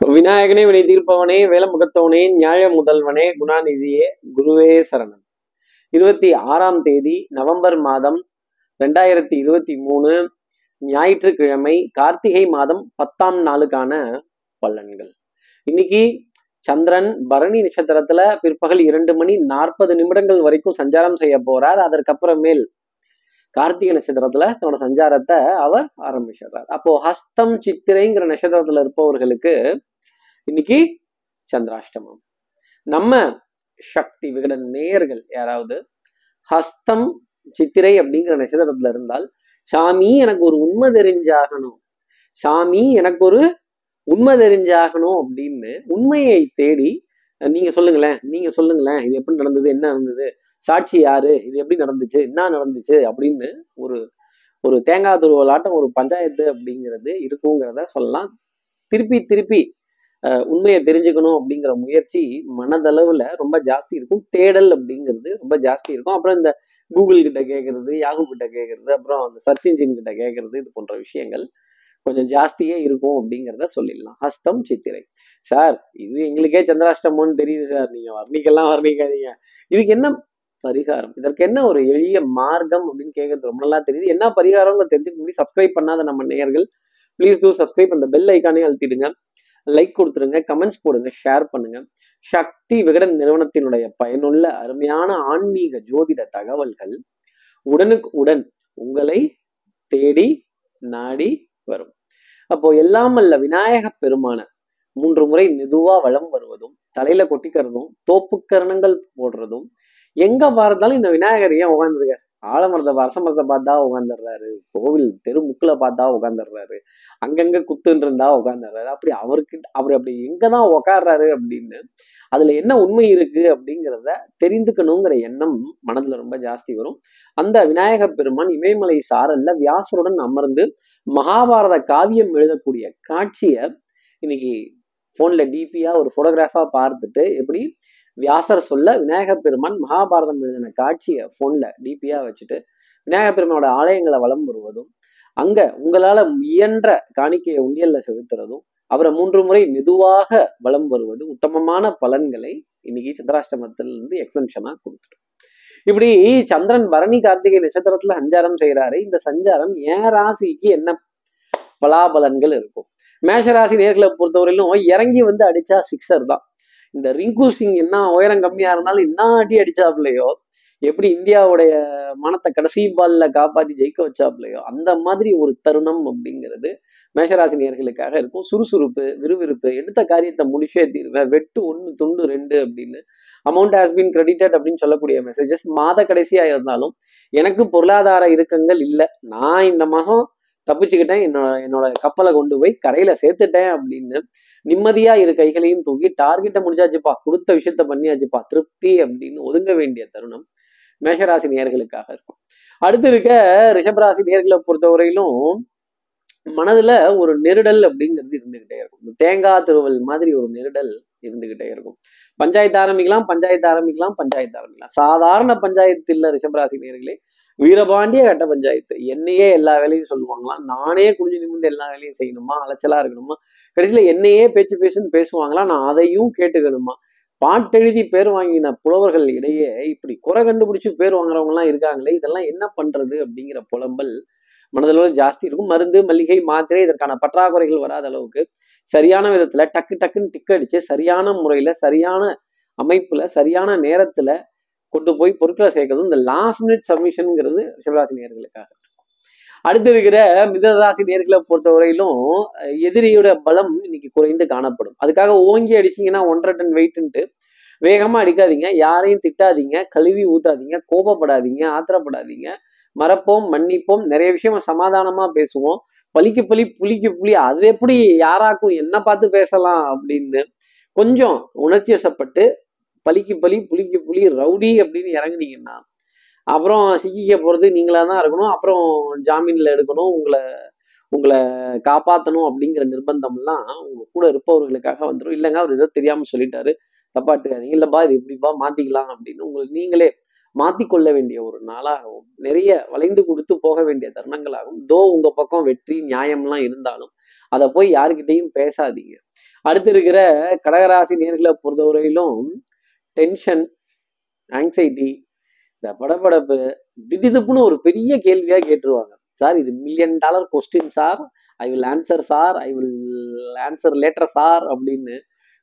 விநாயகனே வினை தீர்ப்பவனே வேலமுகத்தவனே நியாய முதல்வனே குணாநிதியே குருவே சரணன் இருபத்தி ஆறாம் தேதி நவம்பர் மாதம் ரெண்டாயிரத்தி இருபத்தி மூணு ஞாயிற்றுக்கிழமை கார்த்திகை மாதம் பத்தாம் நாளுக்கான பலன்கள். இன்னைக்கு சந்திரன் பரணி நட்சத்திரத்துல பிற்பகல் இரண்டு மணி நாற்பது நிமிடங்கள் வரைக்கும் சஞ்சாரம் செய்ய போறார். அதற்கப்புறமேல் கார்த்திகை நட்சத்திரத்துல தன்னோட சஞ்சாரத்தை அவர் ஆரம்பிச்சிடுறார். அப்போ ஹஸ்தம் சித்திரைங்கிற நட்சத்திரத்துல இருப்பவர்களுக்கு இன்னைக்கு சந்திராஷ்டமம். நம்ம சக்தி விகட நேயர்கள் யாராவது ஹஸ்தம் சித்திரை அப்படிங்கிற நட்சத்திரத்துல இருந்தால் சாமி எனக்கு ஒரு உண்மை தெரிஞ்சாகணும். சாமி எனக்கு ஒரு உண்மை தெரிஞ்சாகணும் அப்படின்னு உண்மையை தேடி நீங்க சொல்லுங்களேன் நீங்க சொல்லுங்களேன் இது எப்படி நடந்தது என்ன நடந்தது சாட்சி யாரு? இது எப்படி நடந்துச்சு? என்ன நடந்துச்சு? அப்படின்னு ஒரு ஒரு தேங்காய் துருவலாட்டம் ஒரு பஞ்சாயத்து அப்படிங்கிறது இருக்குங்கிறத சொல்லலாம். திருப்பி திருப்பி உண்மையை தெரிஞ்சுக்கணும் அப்படிங்கிற முயற்சி மனதளவில் ரொம்ப ஜாஸ்தி இருக்கும். தேடல் அப்படிங்கிறது ரொம்ப ஜாஸ்தி இருக்கும். அப்புறம் இந்த கூகுள் கிட்ட கேட்கறது யாகு கிட்ட கேட்கறது அப்புறம் அந்த சர்ச் இன்ஜின் கிட்ட கேட்கறது இது போன்ற விஷயங்கள் கொஞ்சம் ஜாஸ்தியே இருக்கும் அப்படிங்கிறத சொல்லிடலாம். ஹஸ்தம் சித்திரை. சார் இது எங்களுக்கே சந்திராஷ்டமம்னு தெரியுது சார். நீங்க வர்ணிக்கெல்லாம் வர்ணிக்காதீங்க. இதுக்கு என்ன பரிகாரம். இதற்கு என்ன ஒரு எளிய மார்க்கம் அப்படின்னு கேட்கறது ரொம்ப நல்லா தெரியுது. என்ன பரிகாரம்னு தெரிஞ்சுக்க முடியும். சப்ஸ்கிரைப் பண்ணாத நம்ம நேயர்கள் ப்ளீஸ் டூ சப்ஸ்கிரைப் அந்த பெல் ஐக்கானே அழுத்திடுங்க. லைக் கொடுத்துருங்க கமெண்ட்ஸ் போடுங்க ஷேர் பண்ணுங்க. சக்தி விகடன் நிறுவனத்தினுடைய பயனுள்ள அருமையான ஆன்மீக ஜோதிட தகவல்கள் உடனுக்கு உடன் உங்களை தேடி நாடி வரும். அப்போ எல்லாம் அல்ல விநாயக பெருமான மூன்று முறை மெதுவா வளம் வருவதும் தலையில கொட்டிக்கிறதும் தோப்புக்கரணங்கள் போடுறதும் எங்க பார்த்தாலும் இந்த விநாயகர் ஏன் உட்காந்துருக்காரு ஆலமரத்தை அரசமரத்தை பார்த்தா உட்காந்துடுறாரு கோவில் தெருமுக்கில் பார்த்தா உட்காந்துடுறாரு அங்கங்க குத்துன்னு இருந்தா உட்காந்துடுறாரு அப்படி அவருக்கு அவர் அப்படி எங்கதான் உட்கார்றாரு அப்படின்னு அதுல என்ன உண்மை இருக்கு அப்படிங்கிறத தெரிந்துக்கணுங்கிற எண்ணம் மனதுல ரொம்ப ஜாஸ்தி வரும். அந்த விநாயக பெருமான் இமயமலை சாரல்ல வியாசருடன் அமர்ந்து மகாபாரத காவியம் எழுதக்கூடிய காட்சியை இன்னைக்கு போன்ல டிபியா ஒரு போட்டோகிராஃபா பார்த்துட்டு எப்படி வியாசர் சொல்ல விநாயக பெருமான் மகாபாரதம் எழுதின காட்சியை ஃபோனில் டிபியாக வச்சுட்டு விநாயக பெருமானோட ஆலயங்களை வலம் வருவதும் அங்க உங்களால இயன்ற காணிக்கையை உண்டியல்ல செலுத்துறதும் அவரை மூன்று முறை மெதுவாக வலம் வருவது உத்தமமான பலன்களை இன்னைக்கு சந்திராஷ்டமத்திலிருந்து எக்ஸம்ஷனா கொடுத்துரும் இப்படி சந்திரன் பரணி கார்த்திகை நட்சத்திரத்துல சஞ்சாரம் செய்கிறாரு இந்த சஞ்சாரம் ஏன் ராசிக்கு என்ன பலாபலன்கள் இருக்கும்? மேஷராசி நேர்களை பொறுத்தவரையிலும் இறங்கி வந்து அடிச்சா சிக்ஸர் தான். இந்த ரிங்கு சிங் என்ன உயரம் கம்மியா இருந்தாலும் என்ன அடி அடிச்சாப்லையோ? எப்படி இந்தியாவுடைய மனத்தை கடைசி பால்ல காப்பாத்தி ஜெயிக்க வச்சாப்லையோ? அந்த மாதிரி ஒரு தருணம் அப்படிங்கிறது மேஷராசி நேர்களுக்காக இருக்கும். சுறுசுறுப்பு விறுவிறுப்பு எடுத்த காரியத்தை முடிச்சே தீர்வேன் வெட்டு ஒன்று துண்டு ரெண்டு அப்படின்னு. அமௌண்ட் ஹாஸ் பீன் கிரெடிட்டட் அப்படின்னு சொல்லக்கூடிய மெசேஜஸ் மாத கடைசியா இருந்தாலும் எனக்கு பொருளாதார இறுக்கங்கள் இல்லை. நான் இந்த மாசம் தப்பிச்சுக்கிட்டேன். என்னோட என்னோட கப்பலை கொண்டு போய் கரையில சேர்த்துட்டேன் அப்படின்னு நிம்மதியா இரு கைகளையும் தூக்கி டார்கெட்டை முடிஞ்சாச்சுப்பா. கொடுத்த விஷயத்த பண்ணியாச்சுப்பா. திருப்தி அப்படின்னு ஒதுங்க வேண்டிய தருணம் மேஷராசி நேர்களுக்காக இருக்கும். அடுத்து இருக்க ரிஷபராசி நேர்களை பொறுத்தவரையிலும் மனதுல ஒரு நெருடல் அப்படிங்கிறது இருந்துகிட்டே இருக்கும். தேங்காய் திருவல் மாதிரி ஒரு நெருடல் இருந்துகிட்டே இருக்கும். பஞ்சாயத்து ஆரம்பிக்கலாம் பஞ்சாயத்து ஆரம்பிக்கலாம் பஞ்சாயத்து ஆரம்பிக்கலாம். சாதாரண பஞ்சாயத்து இல்ல ரிஷபராசி நேர்களே வீரபாண்டிய கட்ட பஞ்சாயத்து. என்னையே எல்லா வேலையும் சொல்லுவாங்களாம். நானே குனிஞ்சு நிமிர்ந்து எல்லா வேலையும் செய்யணுமா? அலைச்சலா இருக்கணுமா? கடைசியில என்னையே பேச்சு பேசுன்னு பேசுவாங்களாம் நான் அதையும் கேட்டுக்கணுமா? பாட்டெழுதி பேர் வாங்கின புலவர்கள் இடையே இப்படி குறை கண்டுபிடிச்சு பேர் வாங்குறவங்க எல்லாம் இருக்காங்களே இதெல்லாம் என்ன பண்றது அப்படிங்கிற புலம்பல் மனதளவு ஜாஸ்தி இருக்கும். மருந்து மல்லிகை மாத்திரை இதற்கான பற்றாக்குறைகள் வராத அளவுக்கு சரியான விதத்துல டக்கு டக்குன்னு டிக் அடிச்சு சரியான முறையில சரியான அமைப்புல சரியான நேரத்துல கொண்டு போய் பொருட்களை சேர்க்கறதும் இந்த லாஸ்ட் மினிட் சப்மிஷனுங்கிறது சிவராசி நேர்களுக்காக. அடுத்து இருக்கிற மிதராசி நேர்களை பொறுத்தவரையிலும் எதிரியோட பலம் இன்னைக்கு குறைந்து காணப்படும். அதுக்காக ஓங்கி அடிச்சீங்கன்னா ஒன்றரை டன் வெயிட்டுன்ட்டு வேகமா அடிக்காதீங்க. யாரையும் திட்டாதீங்க. கழுவி ஊத்தாதீங்க. கோபப்படாதீங்க. ஆத்திரப்படாதீங்க. மறப்போம் மன்னிப்போம். நிறைய விஷயம் சமாதானமா பேசுவோம். பலிக்கு பலி புளிக்கு புலி அது எப்படி யாராக்கும் என்ன பார்த்து பேசலாம் அப்படின்னு கொஞ்சம் உணர்ச்சி வசப்பட்டு பலிக்கு பலி புலிக்கு புலி ரவுடி அப்படின்னு இறங்குனீங்கன்னா அப்புறம் சிக்கிக்க போகிறது நீங்களா தான் இருக்கணும். அப்புறம் ஜாமீனில் எடுக்கணும். உங்களை உங்களை காப்பாற்றணும் அப்படிங்கிற நிர்பந்தம்லாம் உங்க கூட இருப்பவர்களுக்காக வந்துடும் இல்லைங்க அவர் ஏதோ தெரியாமல் சொல்லிட்டாரு. தப்பா எடுத்துக்காதீங்க. இது இப்படிப்பா மாத்திக்கலாம் அப்படின்னு உங்களுக்கு நீங்களே மாற்றிக்கொள்ள வேண்டிய ஒரு நாளாகவும் நிறைய வளைந்து கொடுத்து போக வேண்டிய தருணங்களாகவும் தோ உங்கள் பக்கம் வெற்றி நியாயம்லாம் இருந்தாலும் அதை போய் யாருக்கிட்டையும் பேசாதீங்க. அடுத்து இருக்கிற கடகராசி நேர்களை பொறுத்தவரையிலும் டென்ஷன் ஆங்ஸைட்டி இந்த படபடப்பு திடீதுப்புன்னு ஒரு பெரிய கேள்வியாக கேட்டுருவாங்க. சார் இது million dollar question sir I will answer sir I will answer later sir அப்படின்னு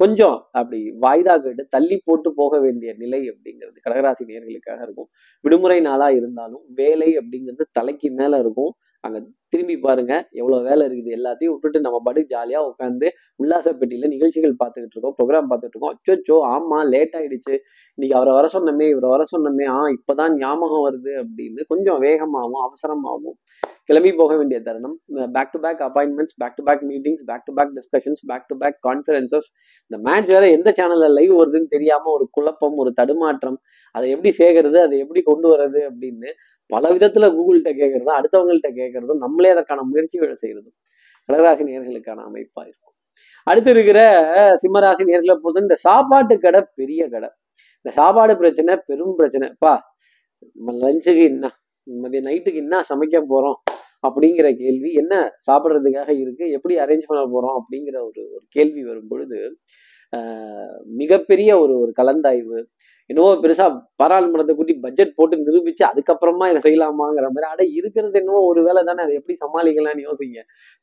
கொஞ்சம் அப்படி வாய்தா கேட்டு தள்ளி போட்டு போக வேண்டிய நிலை அப்படிங்கிறது கடகராசி நேர்களுக்காக இருக்கும். விடுமுறை நாளாக இருந்தாலும் வேலை அப்படிங்கிறது தலைக்கு மேலே இருக்கும். அங்கே திரும்பி பாருங்க எவ்வளவு வேலை இருக்குது எல்லாத்தையும் விட்டுட்டு நம்ம பாட்டு ஜாலியா உட்காந்து உல்லாச பெட்டியில நிகழ்ச்சிகள் பார்த்துக்கிட்டு இருக்கோம் ப்ரோக்ராம் பார்த்துட்டு இருக்கோம். அச்சோ ஆமா லேட் ஆயிடுச்சு. இன்னைக்கு அவரை வர சொன்னமே இவரை வர சொன்னமே ஆ இப்பதான் ஞாபகம் வருது அப்படின்னு கொஞ்சம் வேகமாகவும் அவசரமாகவும் கிளம்பி போக வேண்டிய தருணம். Back to back appointments back to back meetings back to back discussions back to back conferences இந்த மேட்ச் வேற எந்த சேனல்ல லைவ் வருதுன்னு தெரியாம ஒரு குழப்பம் ஒரு தடுமாற்றம் அதை எப்படி சேர்க்கறது அதை எப்படி கொண்டு வர்றது அப்படின்னு பல விதத்துல கூகுள்கிட்ட கேட்கறதும் அடுத்தவங்கள்ட்ட கேட்கறதும் நம்மளே அதற்கான முயற்சிகளை செய்யறதும் கடகராசி நேர்களுக்கான அமைப்பா இருக்கும். அடுத்து இருக்கிற சிம்மராசி நேர்களை பொறுத்த இந்த சாப்பாட்டு கடை பெரிய கடை. இந்த சாப்பாடு பிரச்சனை பெரும் பிரச்சனை. பா லஞ்சுக்கு என்ன மதிய நைட்டுக்கு என்ன சமைக்க போறோம் அப்படிங்கிற கேள்வி என்ன சாப்பிட்றதுக்காக இருக்கு எப்படி அரேஞ்ச் பண்ண போறோம் அப்படிங்கிற ஒரு ஒரு கேள்வி வரும் பொழுது ஆஹ் மிகப்பெரிய ஒரு ஒரு கலந்தாய்வு என்னவோ பெருசா பாராளுமன்றத்தை கூட்டி பட்ஜெட் போட்டு நிரூபிச்சு அதுக்கப்புறமா இதை செய்யலாமாங்கிற மாதிரி. அட இருக்கிறது என்னவோ ஒரு வேலை தானே அதை எப்படி சமாளிக்கலாம்னு யோசிங்க.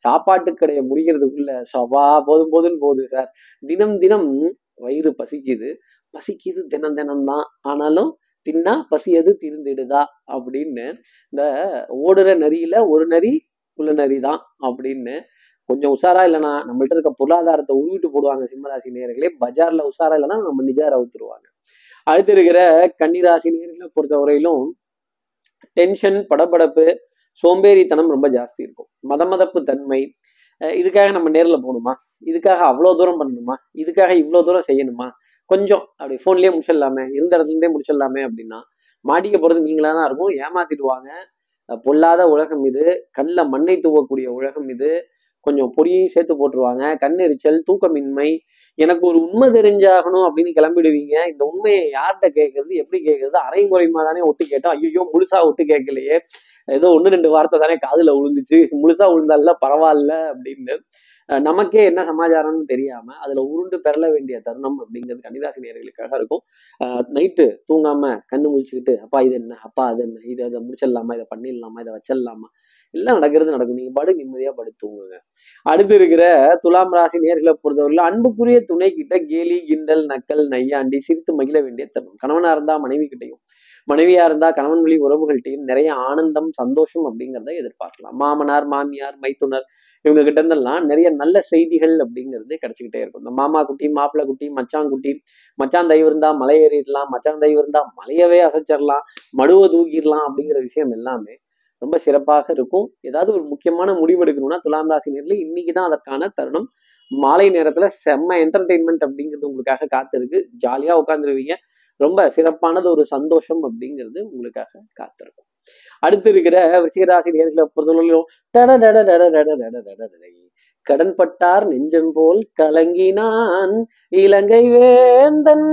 சாப்பாட்டு கடையை முடிக்கிறதுக்குள்ள சவா போதும் போதுன்னு போகுது சார். தினம் தினம் வயிறு பசிக்குது. பசிக்குது தினம் தினம் தான். ஆனாலும் தின்னா பசியது தீர்ந்துடுதா அப்படின்னு இந்த ஓடுற நரியில ஒரு நரி உள்ள நரி தான் அப்படின்னு கொஞ்சம் உஷாரா இல்லைன்னா நம்மள்ட்ட இருக்க பொருளாதாரத்தை உருவிட்டு போடுவாங்க சிம்மராசி நேர்களே பஜார்ல உஷாரா இல்லைன்னா நம்ம நிஜார அவுத்துருவாங்க. அடுத்து இருக்கிற கன்னிராசி நேர்களை பொறுத்தவரையிலும் டென்ஷன் படபடப்பு சோம்பேறித்தனம் ரொம்ப ஜாஸ்தி இருக்கும். மதமதப்பு தன்மை இதுக்காக நம்ம நேரில் போகணுமா? இதுக்காக அவ்வளோ தூரம் பண்ணணுமா? இதுக்காக இவ்வளோ தூரம் செய்யணுமா? கொஞ்சம் அப்படி ஃபோன்லேயே முடிச்சிடலாமே இருந்த இடத்துலேருந்தே முடிச்சிடலாமே அப்படின்னா மாட்டிக்க போகிறது நீங்களாக தான் இருக்கும். ஏமாத்திடுவாங்க. பொல்லாத உலகம் இது. கல்ல மண்ணை தூவக்கூடிய உலகம் இது. கொஞ்சம் பொடியையும் சேர்த்து போட்டுருவாங்க. கண்ணெரிச்சல் தூக்கமின்மை. எனக்கு ஒரு உண்மை தெரிஞ்சாகணும் அப்படின்னு கிளம்பிடுவீங்க. இந்த உண்மையை யார்கிட்ட கேட்கறது எப்படி கேட்கறது? அரை குறைமா தானே ஒட்டு கேட்டோம். ஐயோ முழுசா ஒட்டு கேட்கலையே. ஏதோ ஒன்று ரெண்டு வார்த்தை தானே காதுல விழுந்துச்சு முழுசா விழுந்தால பரவாயில்ல அப்படின்னு. நமக்கே என்ன சமாச்சாரம்னு தெரியாம அதுல உருண்டு பெறல வேண்டிய தருணம் அப்படிங்கிறது கன்னிராசி நேர்களுக்காக இருக்கும். நைட்டு தூங்காம கண்ணு முழிச்சுக்கிட்டு அப்பா இது என்ன? அப்பா அது என்ன? இதை இதை முடிச்சிடலாமா? இதை பண்ணிடலாமா? இதை வச்சிடலாமா? எல்லாம் நடக்கிறது நடக்கும். நீங்க பாடு நிம்மதியா படு தூங்குங்க. அடுத்து இருக்கிற துலாம் ராசி நேர்களை பொறுத்தவரையில அன்புக்குரிய துணை கிட்ட கேலி கிண்டல் நக்கல் நையாண்டி சிரித்து மகிழ வேண்டிய தருணம். கணவனா இருந்தா மனைவி கிட்டையும் மனைவியா இருந்தா கணவன் வழி உறவுகள்கிட்டையும் நிறைய ஆனந்தம் சந்தோஷம் அப்படிங்கிறத எதிர்பார்க்கலாம். மாமனார் மாமியார் மைத்துனர் இவங்க கிட்ட இருந்தெல்லாம் நிறைய நல்ல செய்திகள் அப்படிங்கிறது கிடைச்சிக்கிட்டே இருக்கும். இந்த மாமா குட்டி மாப்பிள்ளை குட்டி மச்சான் குட்டி மச்சான் தயவு இருந்தா மலை ஏறிடலாம் மச்சான் தயவு இருந்தா மலையவே அசைச்சிடலாம் மடுவை தூக்கிடலாம் அப்படிங்கிற விஷயம் எல்லாமே ரொம்ப சிறப்பாக இருக்கும். ஏதாவது ஒரு முக்கியமான முடிவு எடுக்கணும்னா துலாம் ராசி நேரில் இன்னைக்கு தான் அதற்கான தருணம். மாலை நேரத்துல செம்ம என்டர்டெயின்மெண்ட் அப்படிங்கிறது உங்களுக்காக காத்திருக்கு. ஜாலியா உட்காந்துருவீங்க ரொம்ப சிறப்பானது ஒரு சந்தோஷம் அப்படிங்கிறது உங்களுக்காக காத்திருக்கும். அடுத்து இருக்கிற விருச்சிகராசி நேர்களை பொறுத்தவரையிலும் டட டட நெஞ்சம் போல் கலங்கினான். இலங்கை வேந்தன்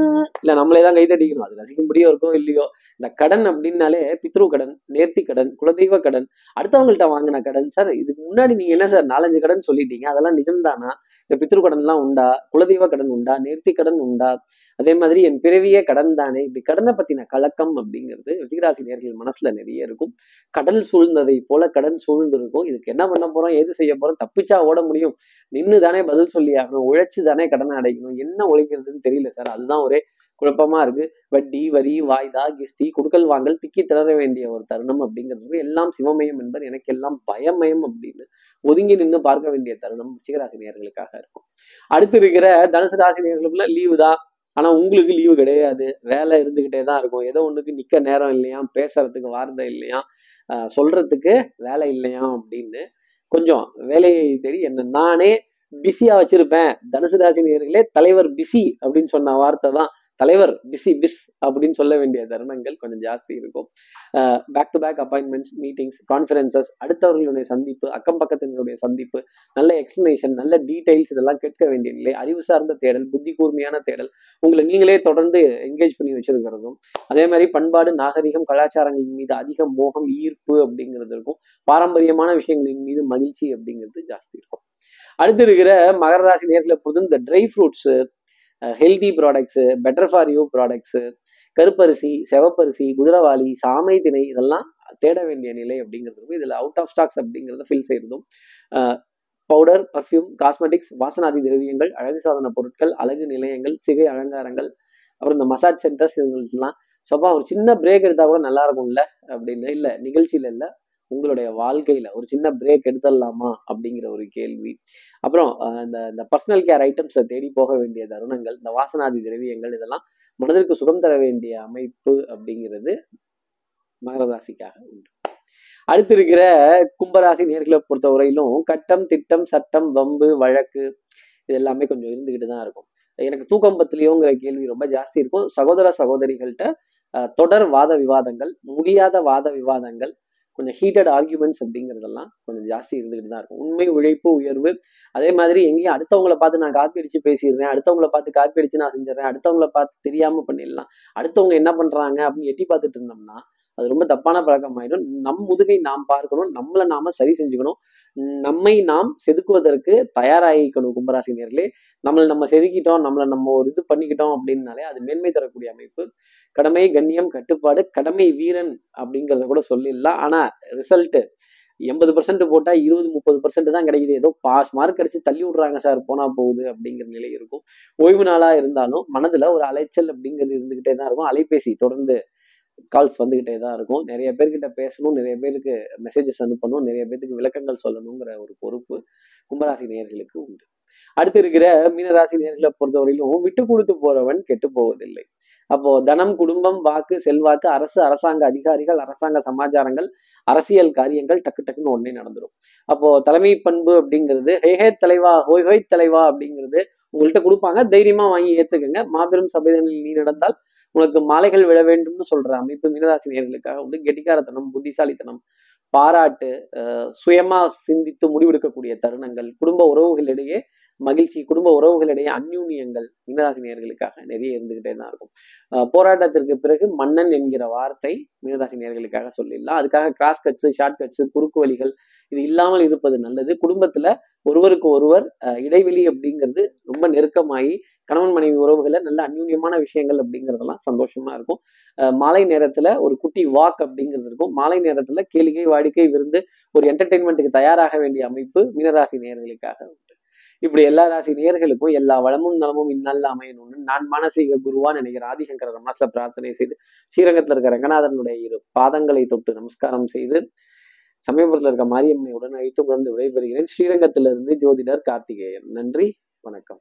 இல்ல நம்மளே தான் கைதடிக்கணும் அது ரசிக்கும்படியோ இருக்கோ இல்லையோ இந்த கடன் அப்படின்னாலே பித்ரு கடன் நேர்த்தி கடன் குலதெய்வ கடன் அடுத்தவங்கள்ட்ட வாங்கின கடன். சார் இதுக்கு முன்னாடி நீங்க என்ன சார் நாலஞ்சு கடன் சொல்லிட்டீங்க? அதெல்லாம் நிஜம்தானா? இந்த பித்ரு கடன்லாம் உண்டா? குலதெய்வ கடன் உண்டா? நேர்த்தி கடன் உண்டா? அதே மாதிரி என் பிறவியே கடன் தானே? இப்படி கடனை பத்தின கலக்கம் அப்படிங்கிறது ரிஷிகராசி நேர்கள் மனசுல நிறைய இருக்கும். கடல் சூழ்ந்ததை போல கடன் சூழ்ந்திருக்கும். இதுக்கு என்ன பண்ண போறோம்? ஏது செய்ய போறோம்? தப்பிச்சா ஓட முடியும். நின்று தானே பதில் சொல்லி ஆகணும். உழைச்சு தானே கடனை அடைக்கணும். என்ன உழைக்கிறதுன்னு தெரியல சார். அதுதான் ஒரே குழப்பமா இருக்கு. வட்டி வரி வாய்தா கிஸ்தி குடுக்கல் வாங்கல் திக்கி திணற வேண்டிய ஒரு தருணம் அப்படிங்கிறது எல்லாம் சிவமயம் என்பது எனக்கு எல்லாம் பயமயம் அப்படின்னு ஒதுங்கி நின்று பார்க்க வேண்டிய தருணம் ரிஷிகராசி நேர்களுக்காக இருக்கும். அடுத்து இருக்கிற தனுசு ராசி நேர்களுக்குள்ள லீவு தான். ஆனா உங்களுக்கு லீவு கிடையாது. வேலை இருந்துகிட்டே தான் இருக்கும். ஏதோ ஒண்ணுக்கு நிக்க நேரம் இல்லையா பேசுறதுக்கு வார்த்தை இல்லையா சொல்றதுக்கு வேலை இல்லையா அப்படின்னு கொஞ்சம் வேலையை தேடி என்ன நானே பிஸியா வச்சிருப்பேன். தனுசு ராசி நேர்களே தலைவர் பிஸி அப்படின்னு சொன்ன வார்த்தை தான் தலைவர் பிஸி பிஸ் அப்படின்னு சொல்ல வேண்டிய தருணங்கள் கொஞ்சம் ஜாஸ்தி இருக்கும். Back to back appointments meetings conferences அடுத்தவர்களுடைய சந்திப்பு அக்கம் பக்கத்தினருடைய சந்திப்பு நல்ல எக்ஸ்பிளனேஷன் நல்ல டீடைல்ஸ் இதெல்லாம் கேட்க வேண்டிய நிலை அறிவு சார்ந்த தேடல் புத்தி கூர்மையான தேடல் உங்களை நீங்களே தொடர்ந்து என்கேஜ் பண்ணி வச்சிருக்கிறதும் அதே மாதிரி பண்பாடு நாகரிகம் கலாச்சாரங்களின் மீது அதிக மோகம் ஈர்ப்பு அப்படிங்கிறது இருக்கும். பாரம்பரியமான விஷயங்களின் மீது மகிழ்ச்சி அப்படிங்கிறது ஜாஸ்தி இருக்கும். அடுத்து இருக்கிற மகர ராசி நேரத்தில் பொறுத்து இந்த dry fruits healthy products better for you products கருப்பரிசி செவப்பரிசி குதிரவாளி சாமை திணை இதெல்லாம் தேட வேண்டிய நிலை அப்படிங்கிறது இதில் அவுட் ஆஃப் ஸ்டாக்ஸ் அப்படிங்கிறத ஃபில் செய்யறதும் பவுடர் பர்ஃப்யூம் காஸ்மெட்டிக்ஸ் வாசனாதி திரவியங்கள் அழகு சாதன பொருட்கள் அழகு நிலையங்கள் சிகை அலங்காரங்கள் அப்புறம் இந்த மசாஜ் சென்டர்ஸ் இதுங்களுக்குலாம் ஸோப்பா ஒரு சின்ன பிரேக் எடுத்தால் கூட நல்லா இருக்கும்ல? அப்படின்னு இல்லை நிகழ்ச்சியில் இல்லை. உங்களுடைய வாழ்க்கையில ஒரு சின்ன பிரேக் எடுத்துடலாமா அப்படிங்கிற ஒரு கேள்வி. அப்புறம் இந்த இந்த பர்சனல் கேர் ஐட்டம்ஸை தேடி போக வேண்டிய தருணங்கள் இந்த வாசனாதி திரவியங்கள் இதெல்லாம் மனதிற்கு சுகம் தர வேண்டிய அமைப்பு அப்படிங்கிறது மகர ராசிக்காக உண்டு. அடுத்து இருக்கிற கும்பராசி நேர்களை பொறுத்த வரையிலும் கட்டம் திட்டம் சட்டம் வம்பு வழக்கு இது எல்லாமே கொஞ்சம் இருந்துகிட்டு தான் இருக்கும். எனக்கு தூக்கம் பத்திலையோங்கிற கேள்வி ரொம்ப ஜாஸ்தி இருக்கும். சகோதர சகோதரிகள்கிட்ட தொடர் வாத விவாதங்கள் முடியாத வாத விவாதங்கள் கொஞ்சம் ஹீட்டட் ஆர்கியூமெண்ட்ஸ் அப்படிங்கிறதெல்லாம் கொஞ்சம் ஜாஸ்தி இருந்துகிட்டு தான் இருக்கும். உண்மை உழைப்பு உயர்வு. அதே மாதிரி எங்கேயும் அடுத்தவங்கள பார்த்து நான் காப்பி அடிச்சு பேசிடுறேன். அடுத்தவங்கள பார்த்து காப்பி அடிச்சு நான் செஞ்சிடறேன். அடுத்தவங்களை பார்த்து தெரியாமல் பண்ணிடலாம். அடுத்தவங்க என்ன பண்ணுறாங்க அப்படின்னு எட்டி பார்த்துட்டு இருந்தோம்னா அது ரொம்ப தப்பான பழக்கம் ஆயிடும் நம் முதுகை நாம் பார்க்கணும். நம்மளை நாம சரி செஞ்சுக்கணும். நம்மை நாம் செதுக்குவதற்கு தயாராகிக்கணும் கும்பராசி நேர்களே. நம்மளை நம்ம செதுக்கிட்டோம். நம்மளை நம்ம ஒரு இது பண்ணிக்கிட்டோம் அப்படின்னாலே அது மேன்மை தரக்கூடிய அமைப்பு. கடமை கண்ணியம் கட்டுப்பாடு கடமை வீரன் அப்படிங்கிறத கூட சொல்லிடலாம். ஆனா ரிசல்ட் எண்பது பர்சன்ட் போட்டா இருபது முப்பது பர்சன்ட் தான் கிடைக்குது. ஏதோ பாஸ் மார்க் அடிச்சு தள்ளி விடுறாங்க சார் போனா போகுது அப்படிங்கிற நிலை இருக்கும். ஓய்வு நாளா இருந்தாலும் மனதுல ஒரு அலைச்சல் அப்படிங்கிறது இருந்துகிட்டே தான் இருக்கும். அலைபேசி தொடர்ந்து கால்ஸ் வந்துகிட்டே தான் இருக்கும். நிறைய பேர்கிட்ட பேசணும் நிறைய பேருக்கு மெசேஜஸ் அனுப்பணும் நிறைய பேருக்கு விளக்கங்கள் சொல்லணுங்கிற ஒரு பொறுப்பு கும்பராசி நேர்களுக்கு உண்டு. அடுத்து இருக்கிற மீனராசி நேர்களை பொறுத்தவரையிலும் விட்டு கொடுத்து போறவன் கெட்டு போவதில்லை. அப்போ தனம் குடும்பம் வாக்கு செல்வாக்கு அரசு அரசாங்க அதிகாரிகள் அரசாங்க சமாச்சாரங்கள் அரசியல் காரியங்கள் டக்கு டக்குன்னு உடனே நடந்துடும் அப்போ தலைமை பண்பு அப்படிங்கிறது ஹேஹே தலைவா ஹோய் ஹோய் தலைவா அப்படிங்கிறது உங்கள்கிட்ட கொடுப்பாங்க. தைரியமா வாங்கி ஏத்துக்கங்க. மாபெரும் சபைதனில் நீ நடந்தால் உனக்கு மாலைகள் விழ வேண்டும்னு சொல்ற அமைப்பு மீனராசி நேர்களுக்காக உண்டு. கெட்டிக்காரத்தனம் புத்திசாலித்தனம் பாராட்டு சுயமா சிந்தித்து முடிவெடுக்கக்கூடிய தருணங்கள் குடும்ப உறவுகளிடையே மகிழ்ச்சி குடும்ப உறவுகளிடையே அந்யூன்யங்கள் மீனராசி நேர்களுக்காக நிறைய இருந்துகிட்டே தான் இருக்கும். போராட்டத்திற்கு பிறகு மன்னன் என்கிற வார்த்தை மீனராசி நேர்களுக்காக சொல்லிடலாம். அதுக்காக கிராஸ் கட்ஸு ஷார்ட் கட்ஸு குறுக்கு வழிகள் இது இல்லாமல் இருப்பது நல்லது. குடும்பத்துல ஒருவருக்கு ஒருவர் இடைவெளி அப்படிங்கிறது ரொம்ப நெருக்கமாகி கணவன் மனைவி உறவுகளை நல்ல அந்யூன்யமான விஷயங்கள் அப்படிங்கிறதெல்லாம் சந்தோஷமா இருக்கும். மாலை நேரத்துல ஒரு குட்டி வாக் அப்படிங்கிறது இருக்கும். மாலை நேரத்துல கேளிக்கை வாடிக்கை விருந்து ஒரு என்டர்டெயின்மெண்ட்டுக்கு தயாராக வேண்டிய அமைப்பு மீனராசி நேர்களுக்காக உண்டு. இப்படி எல்லா ராசி நேர்களுக்கும் எல்லா வளமும் நலமும் இந்நல்ல அமையணும்னு நான் மானசீக குருவான் நினைக்கிற ஆதிசங்கர மனசுல பிரார்த்தனை செய்து ஸ்ரீரங்கத்துல இருக்க ரங்கநாதனுடைய இரு பாதங்களை தொட்டு நமஸ்காரம் செய்து சமயபுரத்தில் இருக்க மாரியம்மனை உடன் அழைத்து உணர்ந்து விடைபெறுகிறேன். ஸ்ரீரங்கத்திலிருந்து ஜோதிடர் கார்த்திகேயன். நன்றி வணக்கம்.